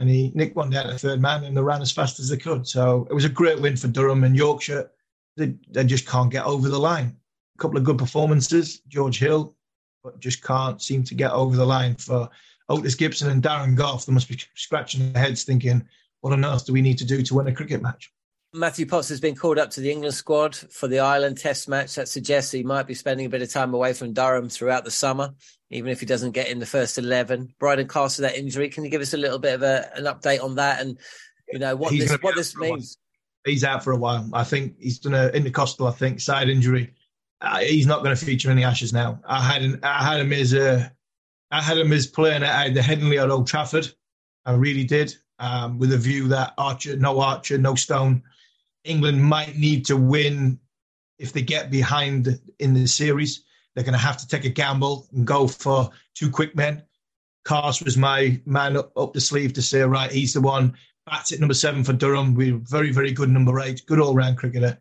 Speaker 2: And he nicked one down to third man and they ran as fast as they could. So it was a great win for Durham and Yorkshire. They, they just can't get over the line. A couple of good performances. George Hill, but just can't seem to get over the line for Otis Gibson and Darren Gough. They must be scratching their heads thinking, what on earth do we need to do to win a cricket match?
Speaker 1: Matthew Potts has been called up to the England squad for the Ireland Test match. That suggests he might be spending a bit of time away from Durham throughout the summer, even if he doesn't get in the first eleven. Brydon Carse that injury. Can you give us a little bit of a, an update on that and you know what he's this what this means?
Speaker 2: He's out for a while. I think he's done a intercostal. I think side injury. Uh, he's not going to feature in the Ashes now. I had an, I had him as a I had him as playing at the Headingley at Old Trafford. I really did, um, with a view that Archer, no Archer, no Stone England might need to win if they get behind in the series. They're going to have to take a gamble and go for two quick men. Carse was my man up, up the sleeve to say, right, he's the one. Bats at number seven for Durham. We're very, very good number eight. Good all round cricketer.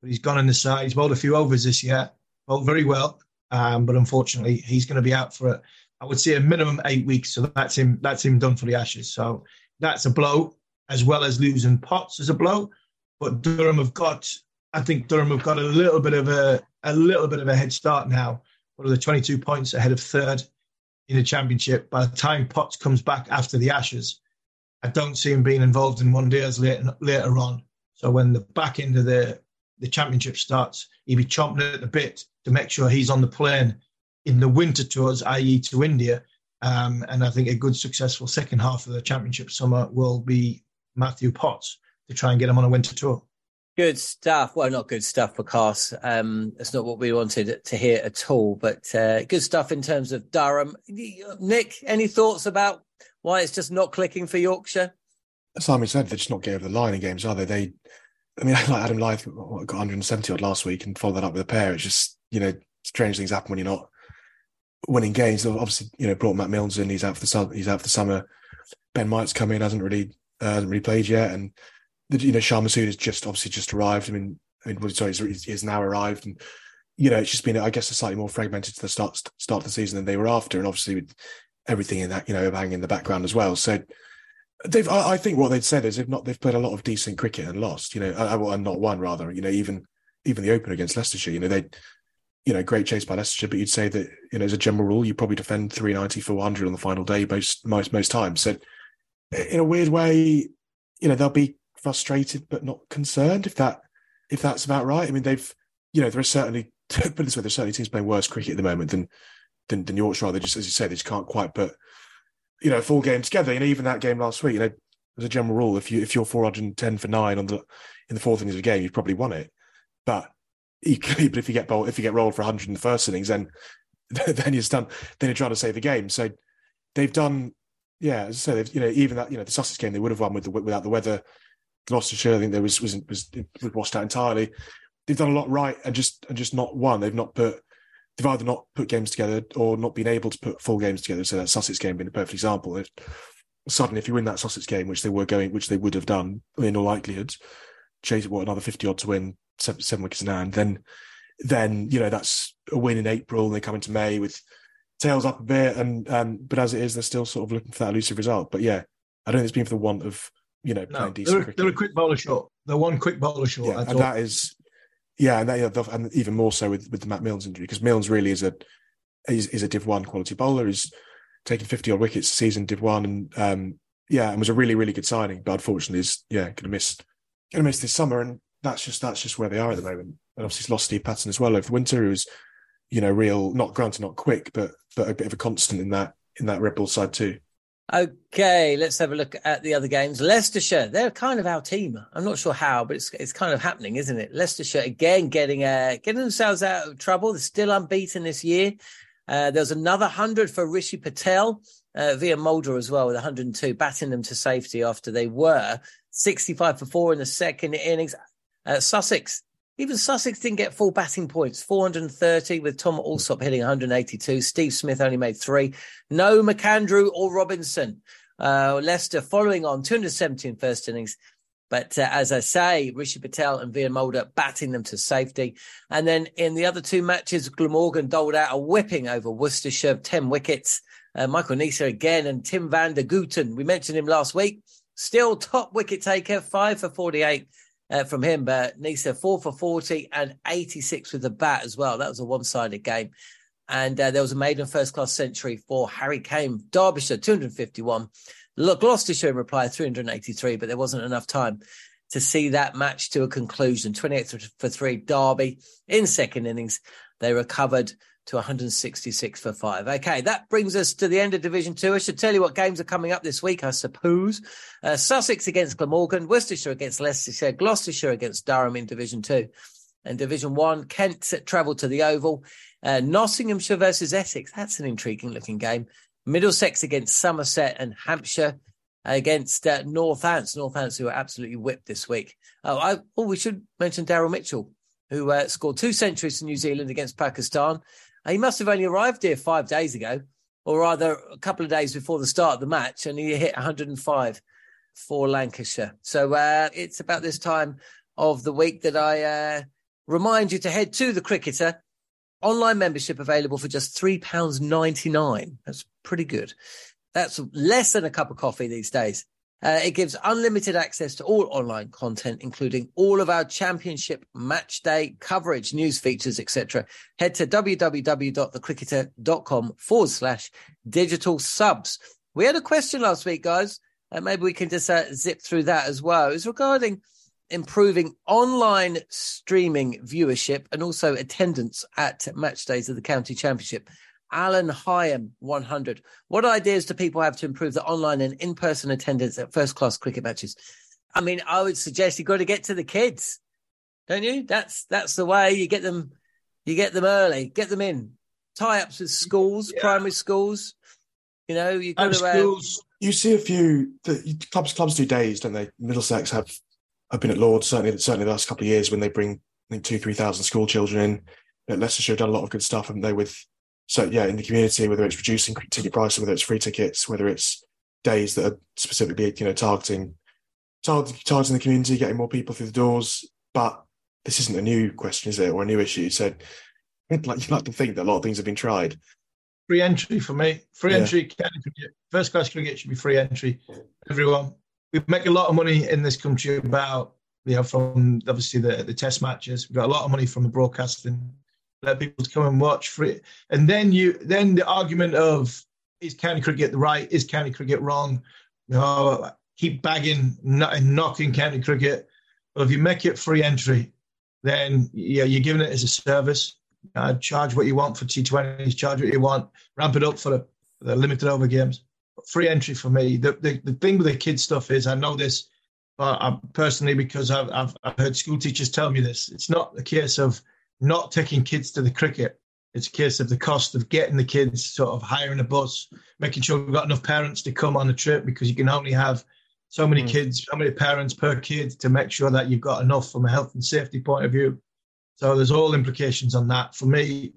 Speaker 2: But he's gone on the side. He's bowled a few overs this year. Bowled very well. Um, but unfortunately, he's going to be out for. I would say, a minimum eight weeks. So that's him. That's him done for the Ashes. So that's a blow, as well as losing Potts as a blow. But Durham have got, I think Durham have got a little bit of a a little bit of a head start now. What are the 22 points ahead of third in the championship? By the time Potts comes back after the Ashes, I don't see him being involved in one days later later on. So when the back end of the the championship starts, he'll be chomping at the bit to make sure he's on the plane in the winter tours, i.e., to India. Um, and I think a good, successful second half of the championship summer will be Matthew Potts to try and get him on a winter tour.
Speaker 1: Good stuff. Well, not good stuff for Carse. Um, that's not what we wanted to hear at all, but uh, good stuff in terms of Durham. Nick, any thoughts about why it's just not clicking for Yorkshire?
Speaker 3: Simon said they're just not getting over the line in games, are they? They, I mean, like Adam Lyth got 170 odd last week and followed that up with a pair. It's just, you know, strange things happen when you're not winning games. Obviously, you know, brought Matt Milnes in. He's out for the summer. He's out for the summer. Ben Mike's come in, hasn't really uh, hasn't really played yet, and the, you know Shan Masood has just obviously just arrived. I mean, I mean, sorry, he's, he's now arrived, and you know it's just been, I guess, a slightly more fragmented to the start start of the season than they were after, and obviously with everything in that, you know, hanging in the background as well. So they've, I, I think, what they'd said is they've not they've played a lot of decent cricket and lost, you know, uh, and not won rather, you know, even even the opener against Leicestershire, you know, they you know, great chase by Leicestershire, but you'd say that, you know, as a general rule, you probably defend 390 for 100 on the final day most most most times. So in a weird way, you know, they'll be frustrated but not concerned if that if that's about right. I mean, they've you know there are certainly put this way, there's certainly teams playing worse cricket at the moment than than, than Yorkshire. They just as you say, they just can't quite put you know full game together. You know, even that game last week, you know, as a general rule, if you if you're 410 for nine on the in the fourth innings of a game, you've probably won it. But equally, but if you get bowled, if you get rolled for 100 in the first innings, then then you're done. Then you're trying to save the game. So they've done yeah, as I say, you know, even that, you know, the Sussex game they would have won with the, without the weather. Gloucestershire, I think there was was was, was washed out entirely. They've done a lot right and just and just not won. They've not put they've either not put games together or not been able to put full games together. So that Sussex game being a perfect example. If, suddenly, if you win that Sussex game, which they were going, which they would have done in all likelihood, chase what another fifty odd to win seven, seven wickets in hand, then then you know that's a win in April, and they come into May with tails up a bit, and um, but as it is, they're still sort of looking for that elusive result. But yeah, I don't think it's been for the want of you know playing decent.
Speaker 2: They're, they're, a quick bowler short. They're one quick bowler short.
Speaker 3: Yeah, and all. that is yeah, and that, yeah, and even more so with with the Matt Milnes injury because Milnes really is a is, is a Div One quality bowler. He's taken fifty odd wickets season Div One, and um, yeah, and was a really really good signing. But unfortunately, is yeah going to miss going to miss this summer, and that's just that's just where they are at the moment. And obviously, he's lost Steve Patterson as well over the winter, who was you know, real not granted not quick, but but a bit of a constant in that in that red ball side too.
Speaker 1: Okay, let's have a look at the other games. Leicestershire, they're kind of our team. I'm not sure how, but it's it's kind of happening, isn't it? Leicestershire again getting uh, getting themselves out of trouble. They're still unbeaten this year. Uh, there's another hundred for Rishi Patel uh, Wiaan Mulder as well with 102, batting them to safety after they were 65 for four in the second innings. Uh, Sussex even Sussex didn't get full batting points, 430 with Tom Alsop hitting 182. Steve Smith only made three. No McAndrew or Robinson. Uh, Leicester following on 270 in first innings. But uh, as I say, Rishi Patel and Wiaan Mulder batting them to safety. And then in the other two matches, Glamorgan doled out a whipping over Worcestershire, 10 wickets. Uh, Michael Neser again and Timm van der Gugten. We mentioned him last week. Still top wicket taker, five for 48 uh, from him. But Neser four for 40 and 86 with the bat as well. That was a one sided game. And uh, there was a maiden first class century for Harry Came, Derbyshire, 251. Look, Gloucestershire in reply, 383, but there wasn't enough time to see that match to a conclusion. 28 for three, Derby in second innings. They recovered to 166 for five. Okay, that brings us to the end of Division Two. I should tell you what games are coming up this week, I suppose. Uh, Sussex against Glamorgan, Worcestershire against Leicestershire, Gloucestershire against Durham in Division Two. And Division One, Kent travel to the Oval. Uh, Nottinghamshire versus Essex. That's an intriguing looking game. Middlesex against Somerset and Hampshire against uh, Northants. Northants who are absolutely whipped this week. Oh, I, oh we should mention Daryl Mitchell, who uh, scored two centuries for New Zealand against Pakistan. He must have only arrived here five days ago, or rather a couple of days before the start of the match, and he hit 105 for Lancashire. So uh, it's about this time of the week that I uh, remind you to head to the cricketer. Online membership available for just £3.99. That's pretty good. That's less than a cup of coffee these days. Uh, it gives unlimited access to all online content, including all of our championship match day coverage, news features, etc. Head to www.thecricketer.com forward slash digital subs. We had a question last week, guys. Uh, maybe we can just uh, zip through that as well. It was regarding improving online streaming viewership and also attendance at match days of the county championship. Alan Hyam 100. What ideas do people have to improve the online and in person attendance at first class cricket matches? I mean, I would suggest you've got to get to the kids, don't you? That's that's the way you get them. You get them early, get them in. Tie ups with schools, yeah. primary schools. You know, you go to. Uh, schools.
Speaker 3: You see a few the, clubs. Clubs do days, don't they? Middlesex have. I've been at Lords certainly. Certainly the last couple of years when they bring I think two, three thousand school children in. At Leicestershire have done a lot of good stuff, haven't they? With so yeah, in the community, whether it's reducing ticket prices, whether it's free tickets, whether it's days that are specifically, you know, targeting targeting the community, getting more people through the doors. But this isn't a new question, is it, or a new issue? So, like you like to think that a lot of things have been tried.
Speaker 2: Free entry for me. Free yeah. entry. First class cricket should be free entry. Everyone. We make a lot of money in this country about you know from obviously the the test matches. We've got a lot of money from the broadcasting let people to come and watch for it. And then you then the argument of is county cricket right, is county cricket wrong? Know, keep bagging and knocking county cricket. But if you make it free entry, then yeah, you're giving it as a service. Uh, charge what you want for T20s, charge what you want, ramp it up for the, the limited over games. Free entry for me. The, the the thing with the kids stuff is I know this, but I, personally because I've, I've I've heard school teachers tell me this. It's not a case of not taking kids to the cricket. It's a case of the cost of getting the kids, sort of hiring a bus, making sure we've got enough parents to come on a trip because you can only have so many mm. kids, so many parents per kid to make sure that you've got enough from a health and safety point of view. So there's all implications on that. For me,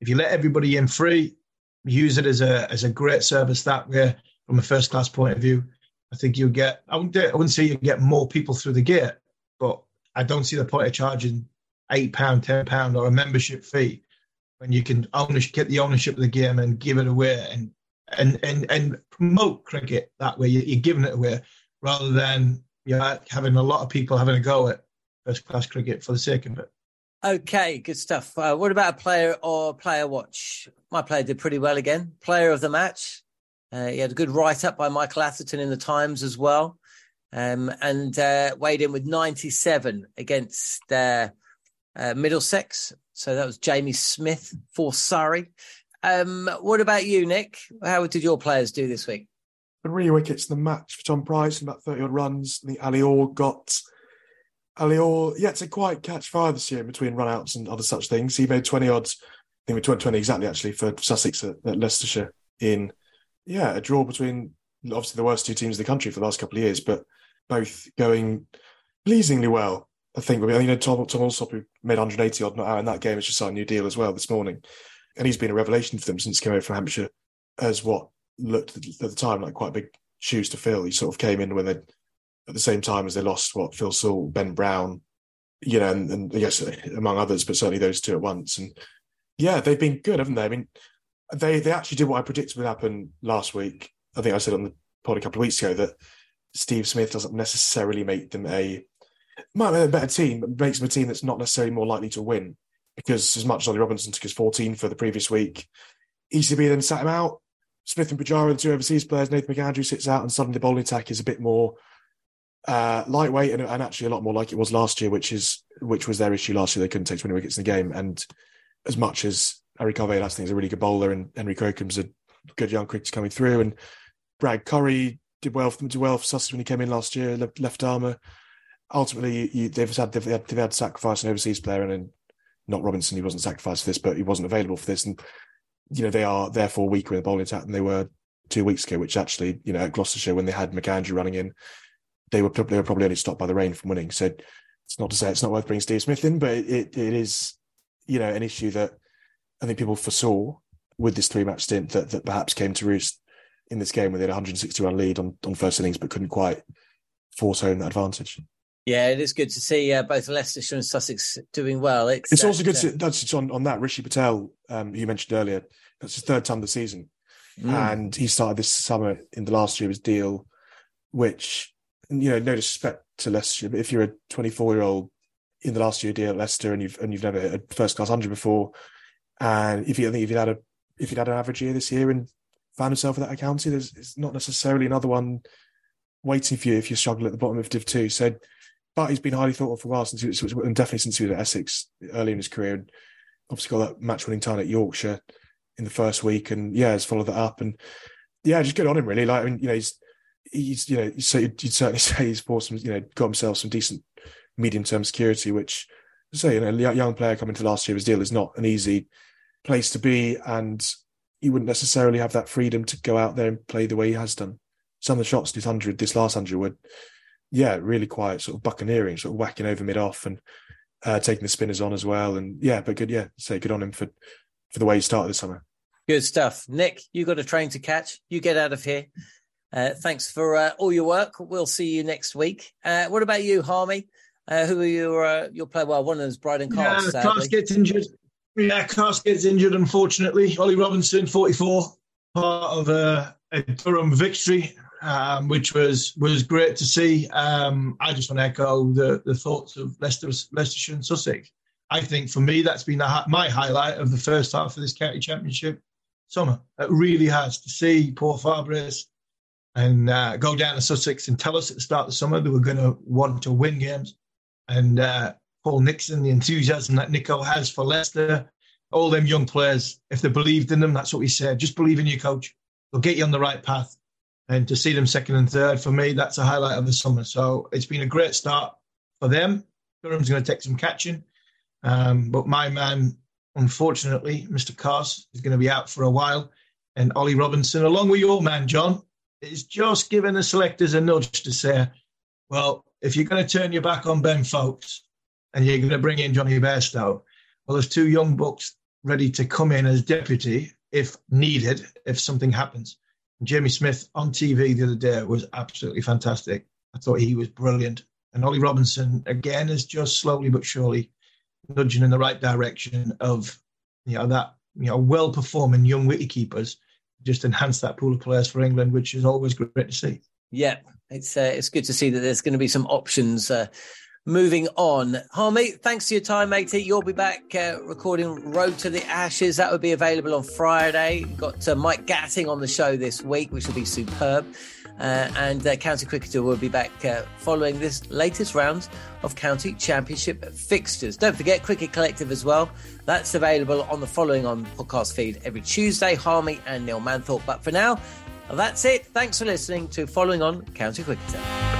Speaker 2: if you let everybody in free, use it as a as a great service that way from a first class point of view. I think you'll get. I wouldn't. I wouldn't say you get more people through the gate, but I don't see the point of charging eight pound, ten pound, or a membership fee when you can ownership, get the ownership of the game and give it away and and and and promote cricket that way. You're giving it away rather than you know, having a lot of people having a go at first class cricket for the sake of it.
Speaker 1: Okay, good stuff. Uh, what about a player or player watch? My player did pretty well again. Player of the match. Uh, he had a good write up by Michael Atherton in the Times as well. Um, and uh, weighed in with 97 against uh, uh, Middlesex. So that was Jamie Smith for Surrey. Um, what about you, Nick? How did your players do this week?
Speaker 3: three wickets in the match for Tom Price and about 30 odd runs. I think Ali Orr got Ali Orr, yeah, it's a quite catch fire this year between runouts and other such things. He made 20 odds, I think 20, 20 exactly actually for Sussex at, at Leicestershire in, yeah, a draw between obviously the worst two teams in the country for the last couple of years, but both going pleasingly well. I think. Mean, you know, Tom, Tom who made 180 odd out in that game, has just signed a new deal as well this morning. And he's been a revelation for them since he came over from Hampshire as what looked at the time like quite big shoes to fill. He sort of came in when they, at the same time as they lost what Phil Sewell, Ben Brown, you know, and, and yes, among others, but certainly those two at once. And yeah, they've been good, haven't they? I mean, they they actually did what I predicted would happen last week. I think I said on the pod a couple of weeks ago that Steve Smith doesn't necessarily make them a might make a better team, but makes them a team that's not necessarily more likely to win. Because as much as Ollie Robinson took his 14 for the previous week, ECB then sat him out. Smith and Pujara, the two overseas players, Nathan McAndrew sits out, and suddenly the bowling attack is a bit more uh, lightweight and, and, actually a lot more like it was last year, which is which was their issue last year. They couldn't take 20 wickets in the game. And as much as Ari Karvelas, last think, is a really good bowler, and Henry Crocombe's a good young cricketer coming through, and Brad Curry did well for did well for Sussex when he came in last year, left, left armour ultimately you, they've had they've had, they've had to sacrifice an overseas player, and then not Robinson, he wasn't sacrificed for this, but he wasn't available for this, and you know they are therefore weaker in the bowling attack than they were two weeks ago. Which actually, you know, at Gloucestershire when they had McAndrew running in, they were they were probably only stopped by the rain from winning. So it's not to say it's not worth bringing Steve Smith in, but it it is you know an issue that I think people foresaw with this three match stint that that perhaps came to roost in this game where they had a 160 run lead on on first innings but couldn't quite force home that advantage.
Speaker 1: Yeah, it is good to see uh, both Leicestershire and Sussex doing well.
Speaker 3: It's, it's also good to that's on, on that Rishi Patel, um, you mentioned earlier. That's his third time the season, mm. and he started this summer in the last year of his deal, which you know, no disrespect to Leicester, but if you're a 24 year old in the last year deal at Leicester and you've and you've never hit a first class hundred before, and if you I think if you'd had a if you'd had an average year this year and found yourself at that county, there's it's not necessarily another one waiting for you if you struggle at the bottom of Div Two. So but he's been highly thought of for a while since he was, and definitely since he was at Essex early in his career. And obviously got that match winning time at Yorkshire in the first week, and yeah, has followed that up. And yeah, just good on him really. Like I mean, you know, he's he's you know, so you'd, you'd certainly say he's bought some, you know, got himself some decent medium term security, which say you know, a young player coming to last year his deal is not an easy place to be, and he wouldn't necessarily have that freedom to go out there and play the way he has done. Some of the shots this hundred, this last hundred, were yeah, really quiet, sort of buccaneering, sort of whacking over mid off and uh, taking the spinners on as well. And yeah, but good, yeah, say good on him for for the way he started the summer.
Speaker 1: Good stuff, Nick. You got a train to catch. You get out of here. Uh, thanks for uh, all your work. We'll see you next week. Uh, what about you, Harmy? Uh, who are your uh, your player? Well, one of them's Brydon Carse.
Speaker 2: Yeah, Carse gets injured. Yeah, Carse gets injured. Unfortunately, Ollie Robinson, forty-four, part of a, a Durham victory um, which was was great to see. Um, I just want to echo the, the thoughts of Leicester, Leicestershire and Sussex. I think for me, that's been the, my highlight of the first half of this county championship summer. It really has to see Paul Farbrace and uh, go down to Sussex and tell us at the start of the summer they were going to want to win games. And uh, Paul Nixon, the enthusiasm that Nico has for Leicester, all them young players, if they believed in them, that's what we said. Just believe in your coach. They'll get you on the right path and to see them second and third for me, that's a highlight of the summer. So it's been a great start for them. Durham's going to take some catching, um, but my man, unfortunately, Mr. Carse, is going to be out for a while, and Ollie Robinson, along with your man Jon, is just giving the selectors a nudge to say, well, if you're going to turn your back on Ben Foakes and you're going to bring in Jonny Bairstow, well, there's two young bucks ready to come in as deputy if needed, if something happens. Jamie Smith on TV the other day was absolutely fantastic. I thought he was brilliant. And Ollie Robinson, again, is just slowly but surely nudging in the right direction of, you know, that, you know, well performing young wicket keepers just enhance that pool of players for England, which is always great to see.
Speaker 1: Yeah, it's uh, it's good to see that there's going to be some options uh, moving on. Harmy, thanks for your time, matey. You'll be back uh, recording Road to the Ashes. That will be available on Friday. We've got uh, Mike Gatting on the show this week, which will be superb. Uh, and uh, County Cricketer will be back uh, following this latest round of County Championship fixtures. Don't forget Cricket Collective as well. That's available on the following on podcast feed every Tuesday. Harmy and Neil Manthorp. But for now, that's it. Thanks for listening to Following On County Cricketer.